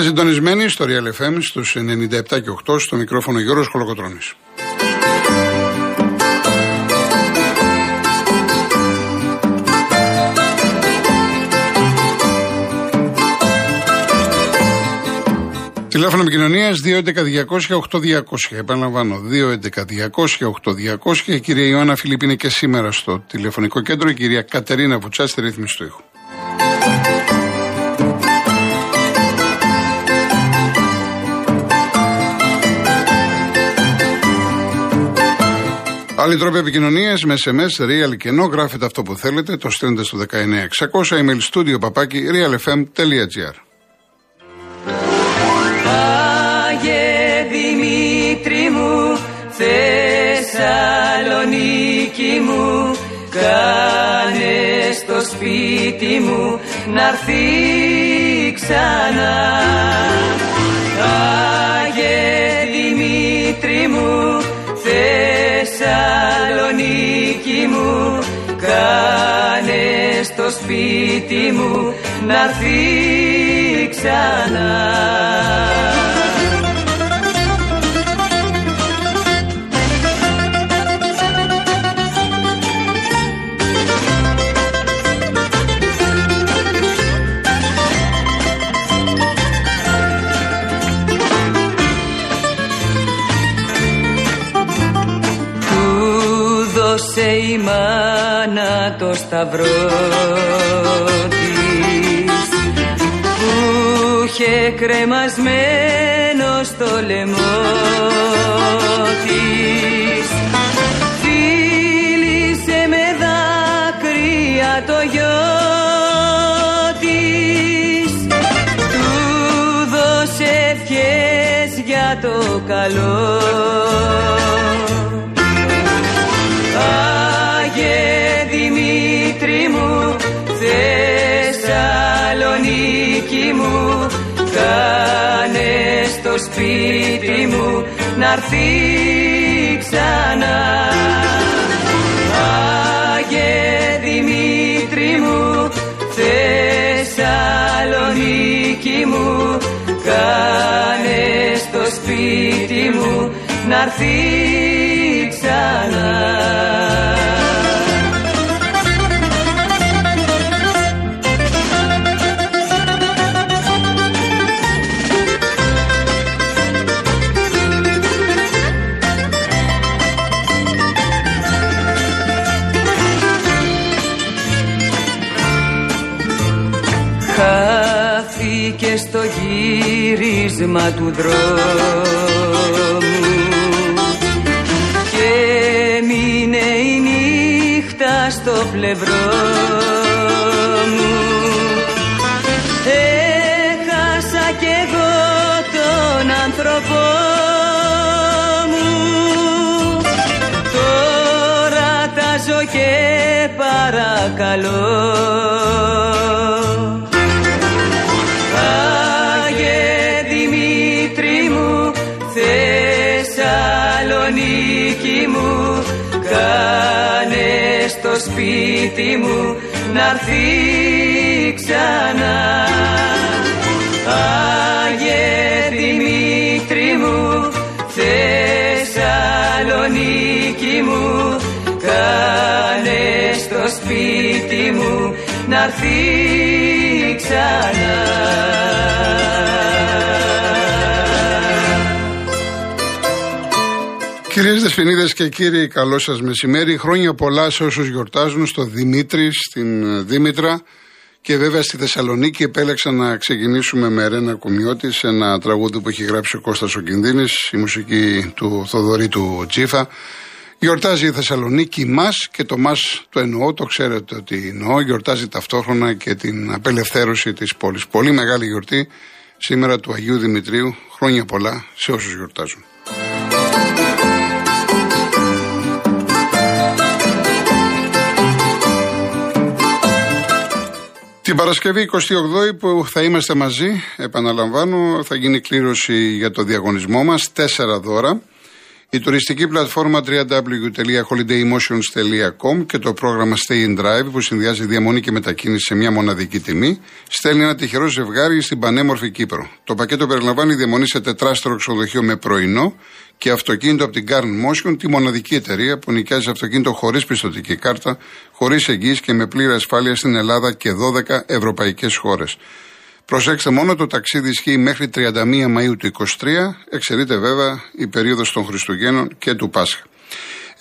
Είστε συντονισμένοι στο Real FM στους 97 και 8 στο μικρόφωνο Γιώργος Κολοκοτρώνης. Τηλέφωνο επικοινωνίας 211-200-8200. Επαναλαμβάνω, 211-200-8200. Η κυρία Ιωάννα Φιλίππ είναι και σήμερα στο τηλεφωνικό κέντρο. Η κυρία Κατερίνα Βουτσάς στη ρύθμιση του ήχου. Άλλοι τρόποι επικοινωνίας με SMS, real και ενώ γράφετε αυτό που θέλετε, το στέλνετε στο 19600 email studio παπάκι realfm.gr. Άγιε Δημήτρη μου, Θεσσαλονίκη μου, κάνε στο σπίτι μου να έρθει ξανά. Κάνε στο σπίτι μου να έρθει ξανά. Το σταυρό της που είχε κρεμασμένο στο λαιμό της. Φίλησε με δάκρυα το γιο της του δώσε ευχές για το καλό Θεσσαλονίκη μου, κάνε στο σπίτι μου να έρθει ξανά. Άγιε Δημήτρη μου, Θεσσαλονίκη μου, κάνε στο σπίτι μου να έρθει ξανά. Γύρισμα του δρόμου. Και μείνε η νύχτα στο πλευρό μου. Έχασα κι εγώ τον άνθρωπό μου. Τώρα τάζω και παρακαλώ κάνε στο σπίτι μου να έρθει ξανά. Άγιε Δημήτρη μου, Θεσσαλονίκη μου, κάνε στο σπίτι μου να έρθει ξανά. Κυρίες Δεσποινίδες και κύριοι, καλό σας μεσημέρι. Χρόνια πολλά σε όσους γιορτάζουν στο Δημήτρη, στην ε, Δήμητρα και βέβαια στη Θεσσαλονίκη. Επέλεξα να ξεκινήσουμε με Ρένα Κουμιώτη, ένα τραγούδι που έχει γράψει ο Κώστας ο Κινδύνης, η μουσική του Θοδωρή του Τσίφα. Γιορτάζει η Θεσσαλονίκη μας και το μας το εννοώ, το ξέρετε ότι εννοώ. Γιορτάζει ταυτόχρονα και την απελευθέρωση της πόλης. Πολύ μεγάλη γιορτή σήμερα του Αγίου Δημητρίου. Χρόνια πολλά σε όσους γιορτάζουν. Την Παρασκευή 28η που θα είμαστε μαζί, επαναλαμβάνω, θα γίνει κλήρωση για το διαγωνισμό μας, τέσσερα δώρα. Η τουριστική πλατφόρμα www.holidaymotions.com και το πρόγραμμα Stay in Drive που συνδυάζει διαμονή και μετακίνηση σε μια μοναδική τιμή στέλνει ένα τυχερό ζευγάρι στην πανέμορφη Κύπρο. Το πακέτο περιλαμβάνει διαμονή σε τετράστερο ξενοδοχείο με πρωινό και αυτοκίνητο από την Garn Motion, τη μοναδική εταιρεία που νοικιάζει αυτοκίνητο χωρίς πιστοτική κάρτα, χωρίς εγγύηση και με πλήρη ασφάλεια στην Ελλάδα και 12 ευρωπαϊκές χώρες. Προσέξτε μόνο, το ταξίδι ισχύει μέχρι 31 Μαΐου του 23, εξαιρείται βέβαια η περίοδος των Χριστουγέννων και του Πάσχα.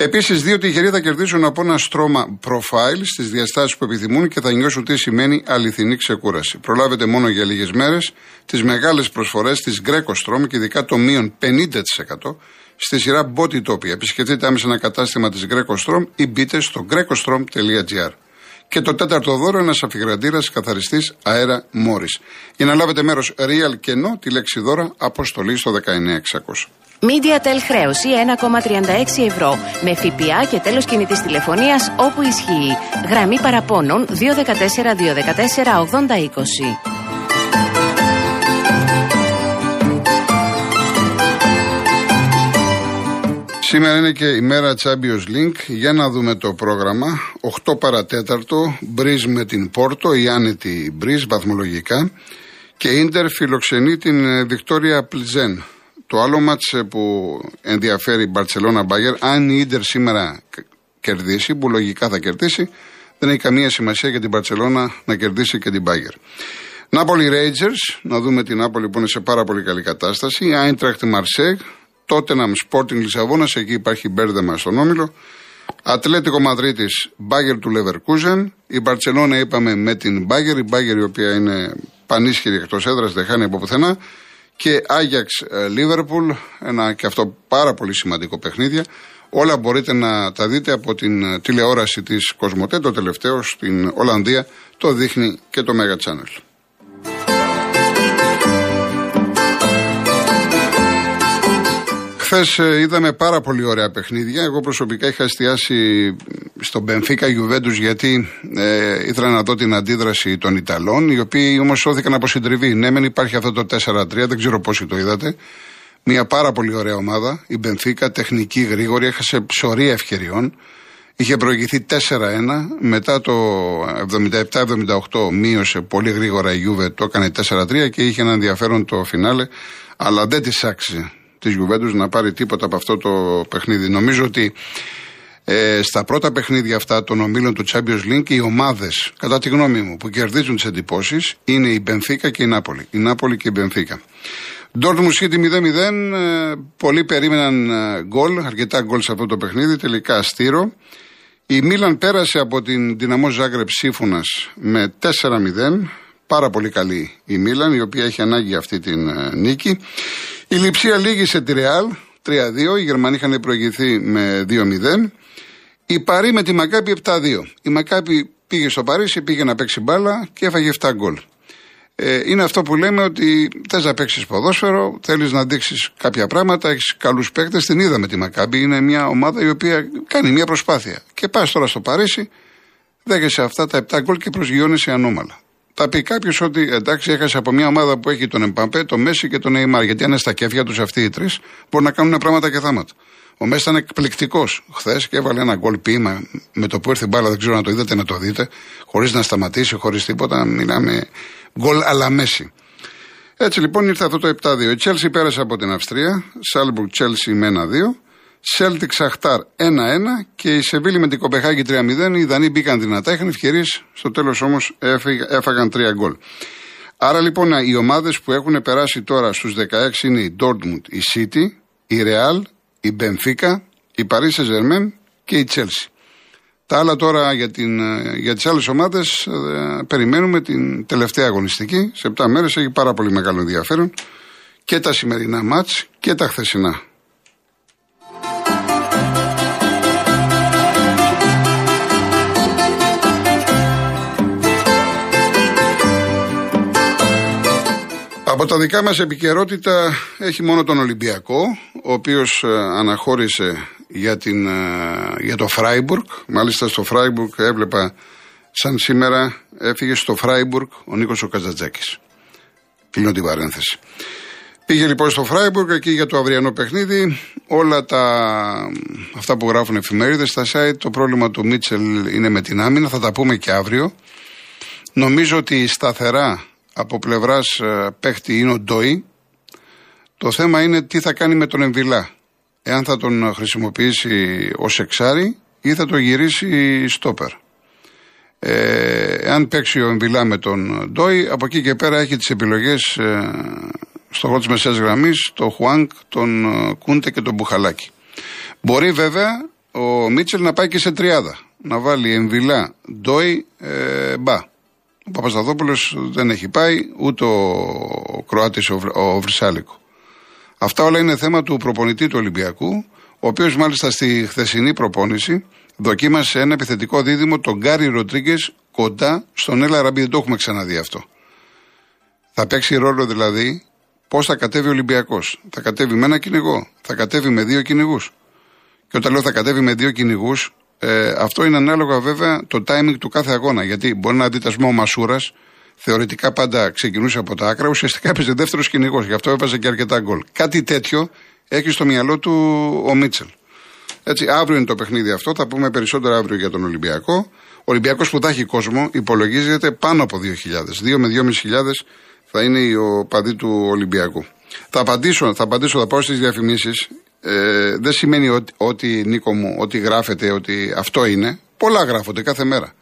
Επίσης, δύο τυχεροί θα κερδίσουν από ένα στρώμα profile στις διαστάσεις που επιθυμούν και θα νιώσουν τι σημαίνει αληθινή ξεκούραση. Προλάβετε μόνο για λίγες μέρες τις μεγάλες προσφορές τη Greco Strom και ειδικά το μείον 50% στη σειρά Body Επισκεφτείτε άμεσα ένα κατάστημα της Greco Strom ή μπείτε στο grecostrom.gr. Και το τέταρτο δώρο, ένας αφιγραντήρας καθαριστής αέρα Μόρις. Για να λάβετε μέρος real και no, τη λέξη δώρα αποστολή στο 19600. MediaTel χρέωση 1,36 ευρώ με ΦΠΑ και τέλος κινητής τηλεφωνίας όπου ισχύει. Γραμμή παραπώνων 214 214 8020. Σήμερα είναι και η μέρα Champions League. Για να δούμε το πρόγραμμα. 8 παρατέταρτο, Μπρίζ με την Πόρτο, η άνετη Μπρίζ βαθμολογικά. Και Ίντερ φιλοξενεί την Βικτόρια Πλιζέν. Το άλλο μάτς ε, που ενδιαφέρει η Μπαρτσελώνα Μπάγκερ, αν η Ίντερ σήμερα κερδίσει, που λογικά θα κερδίσει, δεν έχει καμία σημασία για την Μπαρτσελώνα να κερδίσει και την Μπάγκερ. Νάπολη Rangers, να δούμε την Νάπολη που είναι σε πάρα πολύ καλή κατάσταση. Άιντραχτ Μαρσέγ, Τότεναμ Sporting Λισαβόνας, εκεί υπάρχει μπέρδεμα στον όμιλο. Ατλέτικο Μαδρίτης, Μπάγκερ του Λεβερκούζεν. Η Μπαρσελόνα είπαμε με την Μπάγκερ, η Μπάγκερ η οποία είναι πανίσχυρη εκτός έδρας, δεν χάνει από πουθενά και Άγιαξ ε, Λίβερπουλ, ένα και αυτό πάρα πολύ σημαντικό παιχνίδια. Όλα μπορείτε να τα δείτε από την ε, τηλεόραση της Κοσμοτέ, το τελευταίο στην Ολλανδία, το δείχνει και το Mega Channel. Χθες ε, είδαμε πάρα πολύ ωραία παιχνίδια. Εγώ προσωπικά είχα εστιάσει στον Μπενφίκα Γιουβέντους γιατί ε, ήθελα να δω την αντίδραση των Ιταλών, οι οποίοι όμως σώθηκαν από συντριβή. Ναι, μεν υπάρχει αυτό το 4-3, δεν ξέρω πόσοι το είδατε. Μια πάρα πολύ ωραία ομάδα, η Μπενφίκα, τεχνική, γρήγορη, έχασε ψωρία ευκαιριών. Είχε προηγηθεί 4-1, μετά το 77-78 μείωσε πολύ γρήγορα η Γιούβε, το έκανε 4-3 και είχε ένα ενδιαφέρον το φινάλε, αλλά δεν της άξιζε της Γιουβέντους να πάρει τίποτα από αυτό το παιχνίδι. Νομίζω ότι ε, στα πρώτα παιχνίδια αυτά των ομίλων του Champions League οι ομάδες, κατά τη γνώμη μου, που κερδίζουν τις εντυπώσεις είναι η Μπενφίκα και η Νάπολη. Η Νάπολη και η Μπενφίκα. Ντόρτμου City 0-0. Ε, πολλοί περίμεναν ε, γκολ, αρκετά γκολ σε αυτό το παιχνίδι. Τελικά αστήρο. Η Μίλαν πέρασε από την Δυναμό Ζάγκρεπ Σύμφωνας με 4-0. Πάρα πολύ καλή η Μίλαν, η οποία έχει ανάγκη αυτή την ε, νίκη. Η Λιψία λύγησε τη Ρεάλ 3-2. Οι Γερμανοί είχαν προηγηθεί με 2-0. Η Παρή με τη Μακάπη 7-2. Η Μακάπη πήγε στο Παρίσι, πήγε να παίξει μπάλα και έφαγε 7 γκολ. Ε, είναι αυτό που λέμε ότι θες να παίξεις ποδόσφαιρο, θέλεις να δείξεις κάποια πράγματα, έχεις καλούς παίκτες. Την είδαμε τη Μακάμπη. Είναι μια ομάδα η οποία κάνει μια προσπάθεια. Και πας τώρα στο Παρίσι, δέχεσαι αυτά τα 7 γκολ και προσγειώνεσαι ανώμαλα. Θα πει κάποιος ότι εντάξει, έχασε από μια ομάδα που έχει τον Εμπαμπέ, τον Μέσι και τον Νεϊμάρ. Γιατί αν είναι στα κέφια τους αυτοί οι τρεις, μπορούν να κάνουν πράγματα και θάματα. Ο Μέσι ήταν εκπληκτικός χθες και έβαλε ένα γκολ ποίημα με το που έρθει η μπάλα. Δεν ξέρω να το είδατε, να το δείτε. Χωρίς να σταματήσει, χωρίς τίποτα. Μιλάμε γκολ αλά Μέσι. Έτσι λοιπόν ήρθε αυτό το 7-2. Η Chelsea πέρασε από την Αυστρία. Σάλτσμπουργκ Chelsea με 1-2. Celtic Σαχτάρ 1-1 και η Σεβίλη με την Κοπεχάγη 3-0. Οι Δανείοι μπήκαν δυνατά, είχαν ευκαιρίες. Στο τέλος όμως έφαγαν 3 γκολ. Άρα λοιπόν οι ομάδες που έχουν περάσει τώρα στους 16 είναι η Dortmund, η City, η Real, η Benfica, η Paris Saint-Germain και η Chelsea. Τα άλλα τώρα για, την, για τις άλλες ομάδες ε, περιμένουμε την τελευταία αγωνιστική. Σε 7 μέρες έχει πάρα πολύ μεγάλο ενδιαφέρον και τα σημερινά μάτς και τα χθεσινά. Από τα δικά μας επικαιρότητα έχει μόνο τον Ολυμπιακό, ο οποίος ε, αναχώρησε για, την, ε, για το Φράιμπουργκ. Μάλιστα στο Φράιμπουργκ έβλεπα σαν σήμερα έφυγε στο Φράιμπουργκ ο Νίκος ο Καζατζάκης. Κλείνω την παρένθεση. Πήγε λοιπόν στο Φράιμπουργκ εκεί για το αυριανό παιχνίδι. Όλα τα αυτά που γράφουν εφημερίδες στα site. Το πρόβλημα του Μίτσελ είναι με την άμυνα. Θα τα πούμε και αύριο. Νομίζω ότι σταθερά από πλευράς ε, παίχτη είναι ο Ντόι. Το θέμα είναι τι θα κάνει με τον Εμβιλά. Εάν θα τον χρησιμοποιήσει ως εξάρι ή θα το γυρίσει στόπερ. Ε, εάν παίξει ο Εμβιλά με τον Ντόι, από εκεί και πέρα έχει τις επιλογές ε, στο χώρο της μεσαίας γραμμής, τον Χουάνκ, τον ε, Κούντε και τον Μπουχαλάκη. Μπορεί βέβαια ο Μίτσελ να πάει και σε τριάδα. Να βάλει Εμβιλά, Ντόι, ε, Μπα. Ο Παπασταθόπουλος δεν έχει πάει, ούτε ο Κροάτης ο Βρυσάλικο. Αυτά όλα είναι θέμα του προπονητή του Ολυμπιακού, ο οποίος μάλιστα στη χθεσινή προπόνηση δοκίμασε ένα επιθετικό δίδυμο τον Γκάρι Ροντρίγκες κοντά στον Έλα Ραμπί. Δεν το έχουμε ξαναδεί αυτό. Θα παίξει ρόλο δηλαδή πώς θα κατέβει ο Ολυμπιακός. Θα κατέβει με ένα κυνηγό. Θα κατέβει με δύο κυνηγούς. Και όταν λέω θα κατέβει με δύο κυνηγούς, ε, αυτό είναι ανάλογα βέβαια το timing του κάθε αγώνα. Γιατί μπορεί να δείτε, ας πούμε, ο Μασούρας θεωρητικά πάντα ξεκινούσε από τα άκρα, ουσιαστικά έπαιζε δεύτερος κυνηγός. Γι' αυτό έβαζε και αρκετά γκολ. Κάτι τέτοιο έχει στο μυαλό του ο Μίτσελ. Έτσι, αύριο είναι το παιχνίδι αυτό. Θα πούμε περισσότερα αύριο για τον Ολυμπιακό. Ο Ολυμπιακός που θα έχει κόσμο υπολογίζεται πάνω από 2.000. 2 με 2.500 θα είναι οι οπαδοί του Ολυμπιακού. Θα απαντήσω, θα απαντήσω, θα πάω στις διαφημίσεις. Ε, δεν σημαίνει ότι, ότι, Νίκο μου, ότι γράφεται ότι αυτό είναι. Πολλά γράφονται κάθε μέρα.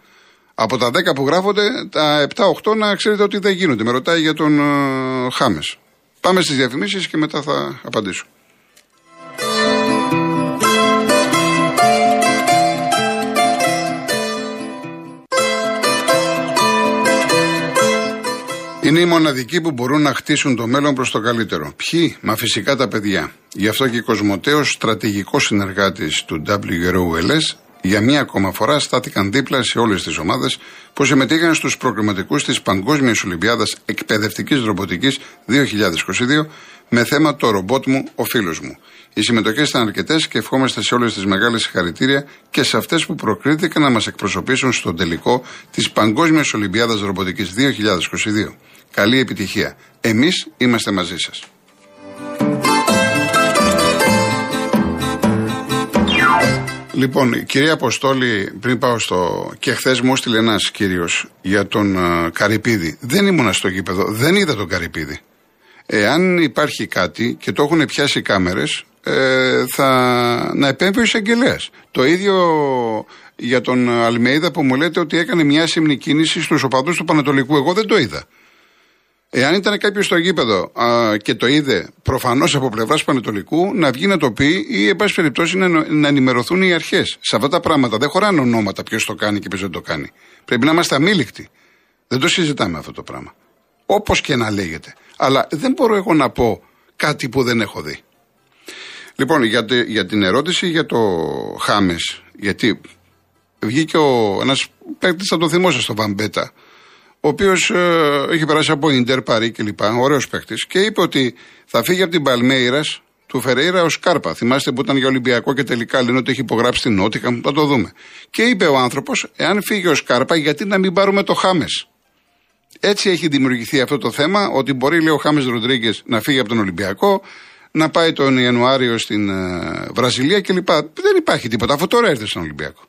Από τα 10 που γράφονται, τα 7-8 να ξέρετε ότι δεν γίνονται. Με ρωτάει για τον uh, Χάμες. Πάμε στις διαφημίσεις και μετά θα απαντήσω. Είναι οι μοναδικοί που μπορούν να χτίσουν το μέλλον προς το καλύτερο. Ποιοι, μα φυσικά τα παιδιά. Γι' αυτό και η Κοσμοτέος, στρατηγικός συνεργάτης του WROLS, για μία ακόμα φορά στάθηκαν δίπλα σε όλες τις ομάδες που συμμετείχαν στους προκριματικούς της Παγκόσμιας Ολυμπιάδας Εκπαιδευτικής Ρομποτικής 2022 με θέμα το ρομπότ μου, ο φίλος μου. Οι συμμετοχές ήταν αρκετές και ευχόμαστε σε όλες τις μεγάλες συγχαρητήρια και σε αυτές που προκρίθηκαν να μας εκπροσωπήσουν στον τελικό της Παγκόσμιας Ολυμπιάδας Ρομποτικής 2022. Καλή επιτυχία. Εμείς είμαστε μαζί σας. Λοιπόν, κυρία Αποστόλη, πριν πάω στο. και χθες μου έστειλε ένας κύριος για τον uh, Καρυπίδη. Δεν ήμουνα στο γήπεδο, δεν είδα τον Καρυπίδη. Εάν υπάρχει κάτι και το έχουν πιάσει οι κάμερες, ε, θα να επέμβει ο εισαγγελέας. Το ίδιο για τον Αλμέιδα που μου λέτε ότι έκανε μια σύμνη κίνηση στους οπαδούς του Πανατολικού. Εγώ δεν το είδα. Εάν ήταν κάποιος στο γήπεδο α, και το είδε προφανώς από πλευράς Πανετολικού, να βγει να το πει ή, εν πάση περιπτώσει, να, να ενημερωθούν οι αρχές. Σε αυτά τα πράγματα δεν χωράνε ονόματα ποιος το κάνει και ποιος δεν το κάνει. Πρέπει να είμαστε αμήλικτοι. Δεν το συζητάμε αυτό το πράγμα. Όπως και να λέγεται. Αλλά δεν μπορώ εγώ να πω κάτι που δεν έχω δει. Λοιπόν, για, για την ερώτηση για το Χάμες, γιατί βγήκε ένας παίκτης, θα το θυμόσαστε, στο Βαμπέτα, ο οποίος ε, είχε περάσει από Ιντερ, Παρή κλπ. Ωραίος παίκτης και είπε ότι θα φύγει από την Παλμέιρας του Φεραίρα ο Σκάρπα. Θυμάστε που ήταν για Ολυμπιακό και τελικά λένε ότι έχει υπογράψει την Νότιχα. Θα το δούμε. Και είπε ο άνθρωπος, εάν φύγει ο Σκάρπα, γιατί να μην πάρουμε το Χάμες; Έτσι έχει δημιουργηθεί αυτό το θέμα, ότι μπορεί, λέει ο Χάμες Ροντρίγκες, να φύγει από τον Ολυμπιακό, να πάει τον Ιανουάριο στην ε, Βραζιλία κλπ. Δεν υπάρχει τίποτα. Αυτό τώρα έρθει στον Ολυμπιακό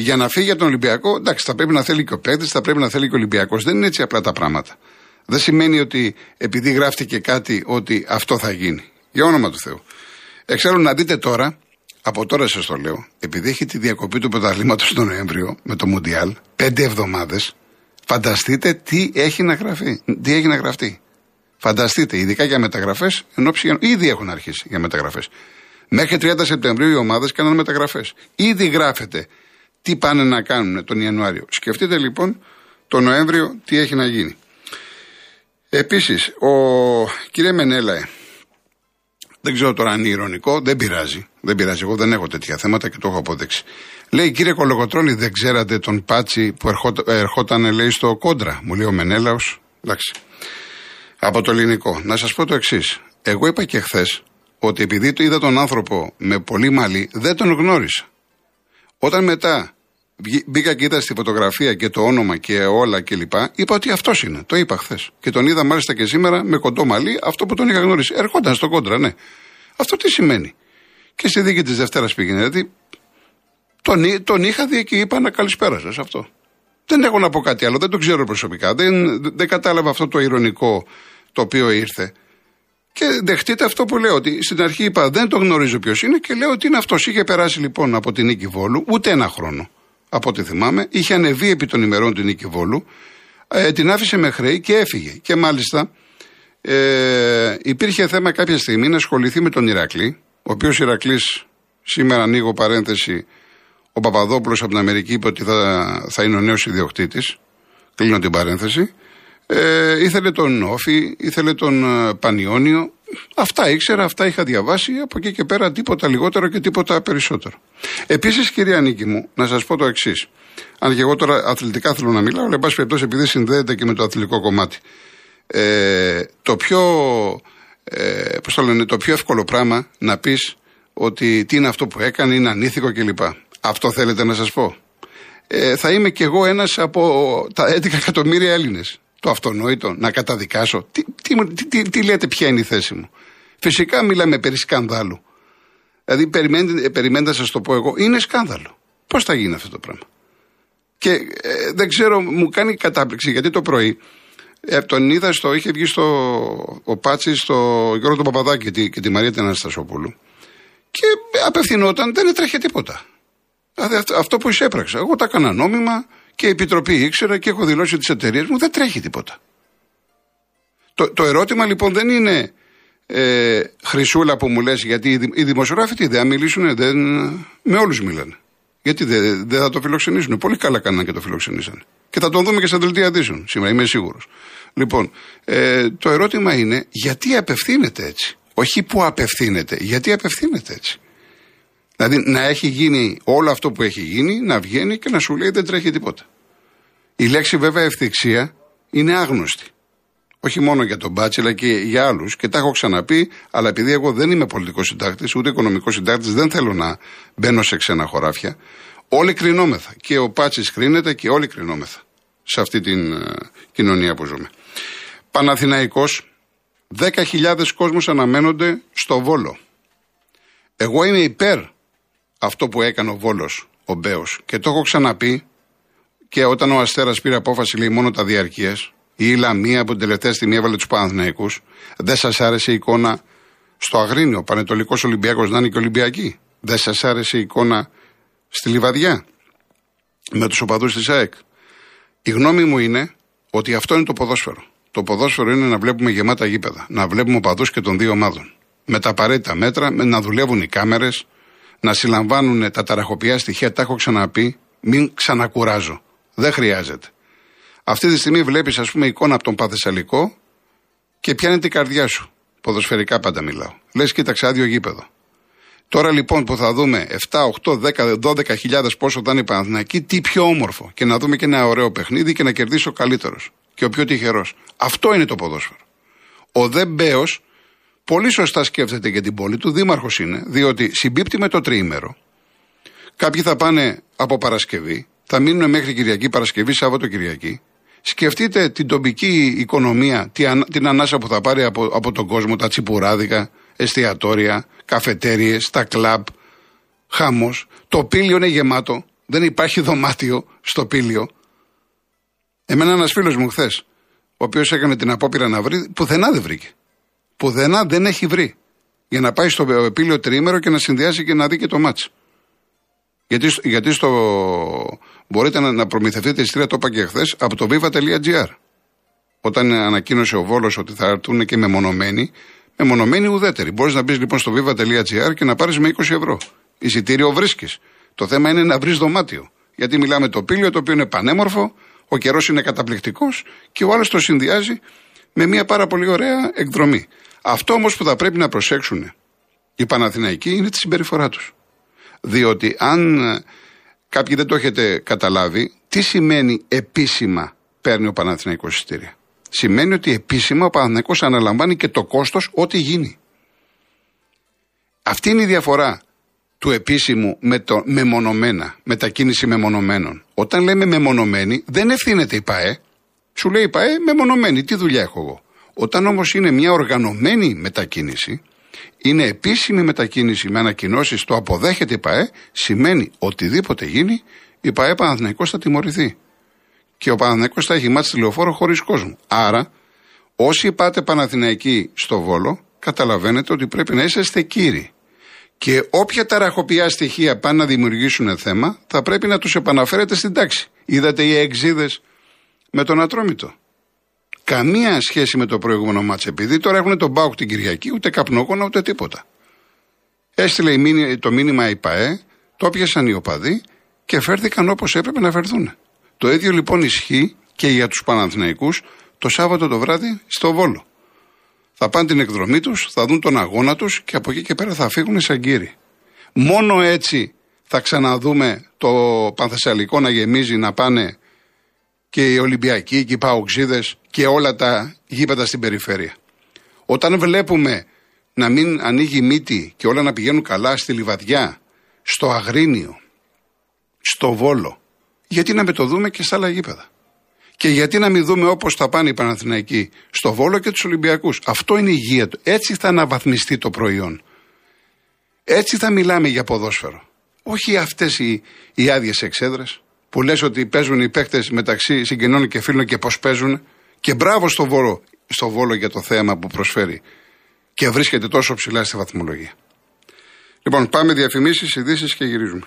για να φύγει από τον Ολυμπιακό, εντάξει, θα πρέπει να θέλει και ο παίκτης, θα πρέπει να θέλει και ο Ολυμπιακός. Δεν είναι έτσι απλά τα πράγματα. Δεν σημαίνει ότι επειδή γράφτηκε κάτι ότι αυτό θα γίνει. Για όνομα του Θεού. Εξάλλου να δείτε τώρα, από τώρα σας το λέω, επειδή έχει τη διακοπή του πρωταθλήματος τον Νοέμβριο με το Μουντιάλ, πέντε εβδομάδες, φανταστείτε τι έχει να γραφεί. Τι έχει να γραφτεί. Φανταστείτε, ειδικά για μεταγραφές, ενώ ήδη έχουν αρχίσει για μεταγραφές. Μέχρι 30 Σεπτεμβρίου οι ομάδες κάναν μεταγραφές. Ήδη γράφεται τι πάνε να κάνουν τον Ιανουάριο. Σκεφτείτε λοιπόν τον Νοέμβριο τι έχει να γίνει. Επίσης, ο κύριε Μενέλαε, δεν ξέρω τώρα αν είναι ηρωνικό, δεν πειράζει. Δεν πειράζει. Εγώ δεν έχω τέτοια θέματα και το έχω απόδειξει. Λέει, κύριε Κολογοτρόνη, δεν ξέρατε τον Πάτσι που ερχόταν, λέει, στο κόντρα. Μου λέει ο Μενέλαος. Εντάξει. Από το ελληνικό. Να σας πω το εξής. Εγώ είπα και χθες ότι επειδή το είδα τον άνθρωπο με πολύ μαλλί, δεν τον γνώρισα. Όταν μετά μπήκα και είδα στη φωτογραφία και το όνομα και όλα κλπ. Είπα ότι αυτός είναι. Το είπα χθες. Και τον είδα μάλιστα και σήμερα με κοντό μαλλί, αυτό που τον είχα γνωρίσει. Ερχόταν στο κόντρα, ναι. Αυτό τι σημαίνει; Και στη δίκη της Δευτέρας πήγαινε. Δηλαδή τον, τον είχα δει και είπα να καλησπέρα σας αυτό. Δεν έχω να πω κάτι άλλο, δεν το ξέρω προσωπικά. Δεν, δεν κατάλαβα αυτό το ηρωνικό το οποίο ήρθε. Και δεχτείτε αυτό που λέω, ότι στην αρχή είπα δεν το γνωρίζω ποιος είναι και λέω ότι είναι αυτός. Είχε περάσει λοιπόν από την νίκη Βόλου ούτε ένα χρόνο, από ό,τι θυμάμαι. Είχε ανεβεί επί των ημερών την νίκη Βόλου. Ε, την άφησε με χρέη και έφυγε. Και μάλιστα ε, υπήρχε θέμα κάποια στιγμή να ασχοληθεί με τον Ηρακλή, ο οποίος Ηρακλής, σήμερα ανοίγω παρένθεση, ο Παπαδόπουλος από την Αμερική είπε ότι θα, θα είναι ο νέος ιδιοκτήτης. Κλείνω την παρένθεση. Ε, ήθελε τον Όφη, ήθελε τον ε, Πανιόνιο. Αυτά ήξερα, αυτά είχα διαβάσει. Από εκεί και πέρα τίποτα λιγότερο και τίποτα περισσότερο. Επίσης, κυρία Νίκη μου, να σας πω το εξής. Αν και εγώ τώρα αθλητικά θέλω να μιλάω, αλλά εν πάση περιπτώσει επειδή συνδέεται και με το αθλητικό κομμάτι. Ε, το πιο. Ε, πώς το λένε, το πιο εύκολο πράγμα να πεις ότι τι είναι αυτό που έκανε, είναι ανήθικο κλπ. Αυτό θέλετε να σας πω. Ε, θα είμαι κι εγώ ένας από τα 11 εκατομμύρια Έλληνες το αυτονόητο, να καταδικάσω. Τι, τι, τι, τι, λέτε, ποια είναι η θέση μου; Φυσικά μιλάμε περί σκανδάλου. Δηλαδή, περιμένετε, περιμένετε να σας το πω εγώ, είναι σκάνδαλο. Πώς θα γίνει αυτό το πράγμα; Και ε, δεν ξέρω, μου κάνει κατάπληξη γιατί το πρωί ε, τον είδα στο, είχε βγει στο, ο Πάτση στο Γιώργο του Παπαδάκη και τη, και τη Μαρία Τεναστασοπούλου. Και απευθυνόταν, δεν έτρεχε τίποτα. Δηλαδή αυτό που εισέπραξα. Εγώ τα έκανα νόμιμα, και η Επιτροπή ήξερα και έχω δηλώσει τις εταιρείες μου, δεν τρέχει τίποτα. Το, το ερώτημα λοιπόν δεν είναι ε, χρυσούλα που μου λες γιατί οι δημοσιογράφοι τι δεν μιλήσουν, δεν, με όλους μιλάνε. Γιατί δεν θα το φιλοξενήσουν. Πολύ καλά κάνανε και το φιλοξενήσανε. Και θα τον δούμε και στα δελτία ειδήσεων σήμερα, είμαι σίγουρος. Λοιπόν, ε, το ερώτημα είναι γιατί απευθύνεται έτσι; Όχι που απευθύνεται, γιατί απευθύνεται έτσι; Δηλαδή να έχει γίνει όλο αυτό που έχει γίνει, να βγαίνει και να σου λέει δεν τρέχει τίποτα. Η λέξη βέβαια ευθυξία είναι άγνωστη. Όχι μόνο για τον Μπάτσι, αλλά και για άλλους. Και τα έχω ξαναπεί, αλλά επειδή εγώ δεν είμαι πολιτικός συντάκτης, ούτε οικονομικός συντάκτης, δεν θέλω να μπαίνω σε ξένα χωράφια. Όλοι κρινόμεθα. Και ο Πάτσι κρίνεται και όλοι κρινόμεθα σε αυτή την uh, κοινωνία που ζούμε. Παναθηναϊκός, 10.000 κόσμος αναμένονται στο Βόλο. Εγώ είμαι υπέρ αυτό που έκανε ο Βόλος, ο Μπέος. Και το έχω ξαναπεί και όταν ο Αστέρας πήρε απόφαση, λέει μόνο τα διαρκείας, η Λαμία που την τελευταία στιγμή έβαλε τους Παναθηναϊκούς, δεν σας άρεσε η εικόνα στο Αγρίνιο, Πανετολικός Ολυμπιακός να είναι και Ολυμπιακή. Δεν σας άρεσε η εικόνα στη Λιβαδιά με τους οπαδούς της ΑΕΚ; Η γνώμη μου είναι ότι αυτό είναι το ποδόσφαιρο. Το ποδόσφαιρο είναι να βλέπουμε γεμάτα γήπεδα. Να βλέπουμε οπαδούς και των δύο ομάδων. Με τα απαραίτητα μέτρα, με να δουλεύουν οι κάμερες, να συλλαμβάνουν τα ταραχοπιά στοιχεία, τα έχω ξαναπεί, μην ξανακουράζω. Δεν χρειάζεται. Αυτή τη στιγμή βλέπεις, ας πούμε, εικόνα από τον Παθεσσαλικό και πιάνει την καρδιά σου. Ποδοσφαιρικά πάντα μιλάω. Λες, κοίταξε άδειο γήπεδο. Τώρα λοιπόν που θα δούμε 7, 8, 10, 12 χιλιάδες πόσο θα είναι η Παναθηναϊκή, τι πιο όμορφο. Και να δούμε και ένα ωραίο παιχνίδι και να κερδίσει ο καλύτερος και ο πιο τυχερός. Αυτό είναι το ποδόσφαιρο. Ο Δε Μπέος πολύ σωστά σκέφτεται για την πόλη του, δήμαρχος είναι, διότι συμπίπτει με το τριήμερο. Κάποιοι θα πάνε από Παρασκευή, θα μείνουν μέχρι Κυριακή, Παρασκευή, Σάββατο, Κυριακή. Σκεφτείτε την τοπική οικονομία, την ανάσα που θα πάρει από, από τον κόσμο, τα τσιπουράδικα, εστιατόρια, καφετέρειε, τα κλαμπ, χάμο. Το πήλιο είναι γεμάτο. Δεν υπάρχει δωμάτιο στο πήλιο. Εμένα ένας φίλος μου χθες, ο οποίος έκανε την απόπειρα να βρει, πουθενά δεν βρήκε πουδενά δεν έχει βρει. Για να πάει στο επίλιο τρίμερο και να συνδυάσει και να δει και το μάτς. Γιατί, γιατί στο, μπορείτε να, να προμηθευτείτε εισιτήρια, το είπα και χθες, από το viva.gr. Όταν ανακοίνωσε ο Βόλος ότι θα έρθουν και μεμονωμένοι, μεμονωμένοι ουδέτεροι. Μπορείς να μπεις λοιπόν στο viva.gr και να πάρεις με 20 ευρώ. Εισιτήριο βρίσκεις. Το θέμα είναι να βρεις δωμάτιο. Γιατί μιλάμε το πύλιο το οποίο είναι πανέμορφο, ο καιρός είναι καταπληκτικός και ο άλλος το συνδυάζει με μια πάρα πολύ ωραία εκδρομή. Αυτό όμως που θα πρέπει να προσέξουν οι Παναθηναϊκοί είναι τη συμπεριφορά τους. Διότι αν ε, κάποιοι δεν το έχετε καταλάβει, τι σημαίνει επίσημα παίρνει ο Παναθηναϊκός εισιτήρια; Σημαίνει ότι επίσημα ο Παναθηναϊκός αναλαμβάνει και το κόστος ό,τι γίνει. Αυτή είναι η διαφορά του επίσημου με το μεμονωμένα, μετακίνηση μεμονωμένων. Όταν λέμε μεμονωμένη, δεν ευθύνεται η ΠαΕ. Σου λέει η ΠαΕ μεμονωμένη, τι δουλειά έχω εγώ. Όταν όμως είναι μια οργανωμένη μετακίνηση, είναι επίσημη μετακίνηση με ανακοινώσεις, το αποδέχεται η ΠαΕ, σημαίνει οτιδήποτε γίνει, η ΠαΕ Παναθυναϊκό θα τιμωρηθεί. Και ο Παναθυναϊκό θα έχει μάτσει τηλεοφόρο χωρίς κόσμο. Άρα, όσοι πάτε Παναθηναϊκοί στο Βόλο, καταλαβαίνετε ότι πρέπει να είσαστε κύριοι. Και όποια ταραχοπιά στοιχεία πάνε να δημιουργήσουν θέμα, θα πρέπει να τους επαναφέρετε στην τάξη. Είδατε οι εξίδες με τον Ατρόμητο. Καμία σχέση με το προηγούμενο μάτς επειδή τώρα έχουν τον Μπάουκ την Κυριακή, ούτε καπνόκονα ούτε τίποτα. Έστειλε το μήνυμα η ΠαΕ, το πιασαν οι οπαδοί και φέρθηκαν όπως έπρεπε να φερθούν. Το ίδιο λοιπόν ισχύει και για τους Παναθηναϊκούς το Σάββατο το βράδυ στο Βόλο. Θα πάνε την εκδρομή τους, θα δουν τον αγώνα τους και από εκεί και πέρα θα φύγουν σαν κύριοι. Μόνο έτσι θα ξαναδούμε το Πανθεσσαλικό να γεμίζει, να πάνε και οι Ολυμπιακοί και οι Παοξίδες και όλα τα γήπεδα στην περιφέρεια. Όταν βλέπουμε να μην ανοίγει μύτη και όλα να πηγαίνουν καλά στη Λιβαδιά, στο Αγρίνιο, στο Βόλο, γιατί να με το δούμε και στα άλλα γήπεδα; Και γιατί να μην δούμε όπως θα πάνε οι Παναθηναϊκοί στο Βόλο και τους Ολυμπιακούς; Αυτό είναι η υγεία του. Έτσι θα αναβαθμιστεί το προϊόν. Έτσι θα μιλάμε για ποδόσφαιρο. Όχι αυτές οι, οι άδειες εξέδρες που λες ότι παίζουν οι παίχτε μεταξύ συγγενών και φίλων και πώς παίζουν. Και μπράβο στο Βόλο, στο Βόλο για το θέαμα που προσφέρει. Και βρίσκεται τόσο ψηλά στη βαθμολογία. Λοιπόν, πάμε διαφημίσεις, ειδήσεις και γυρίζουμε.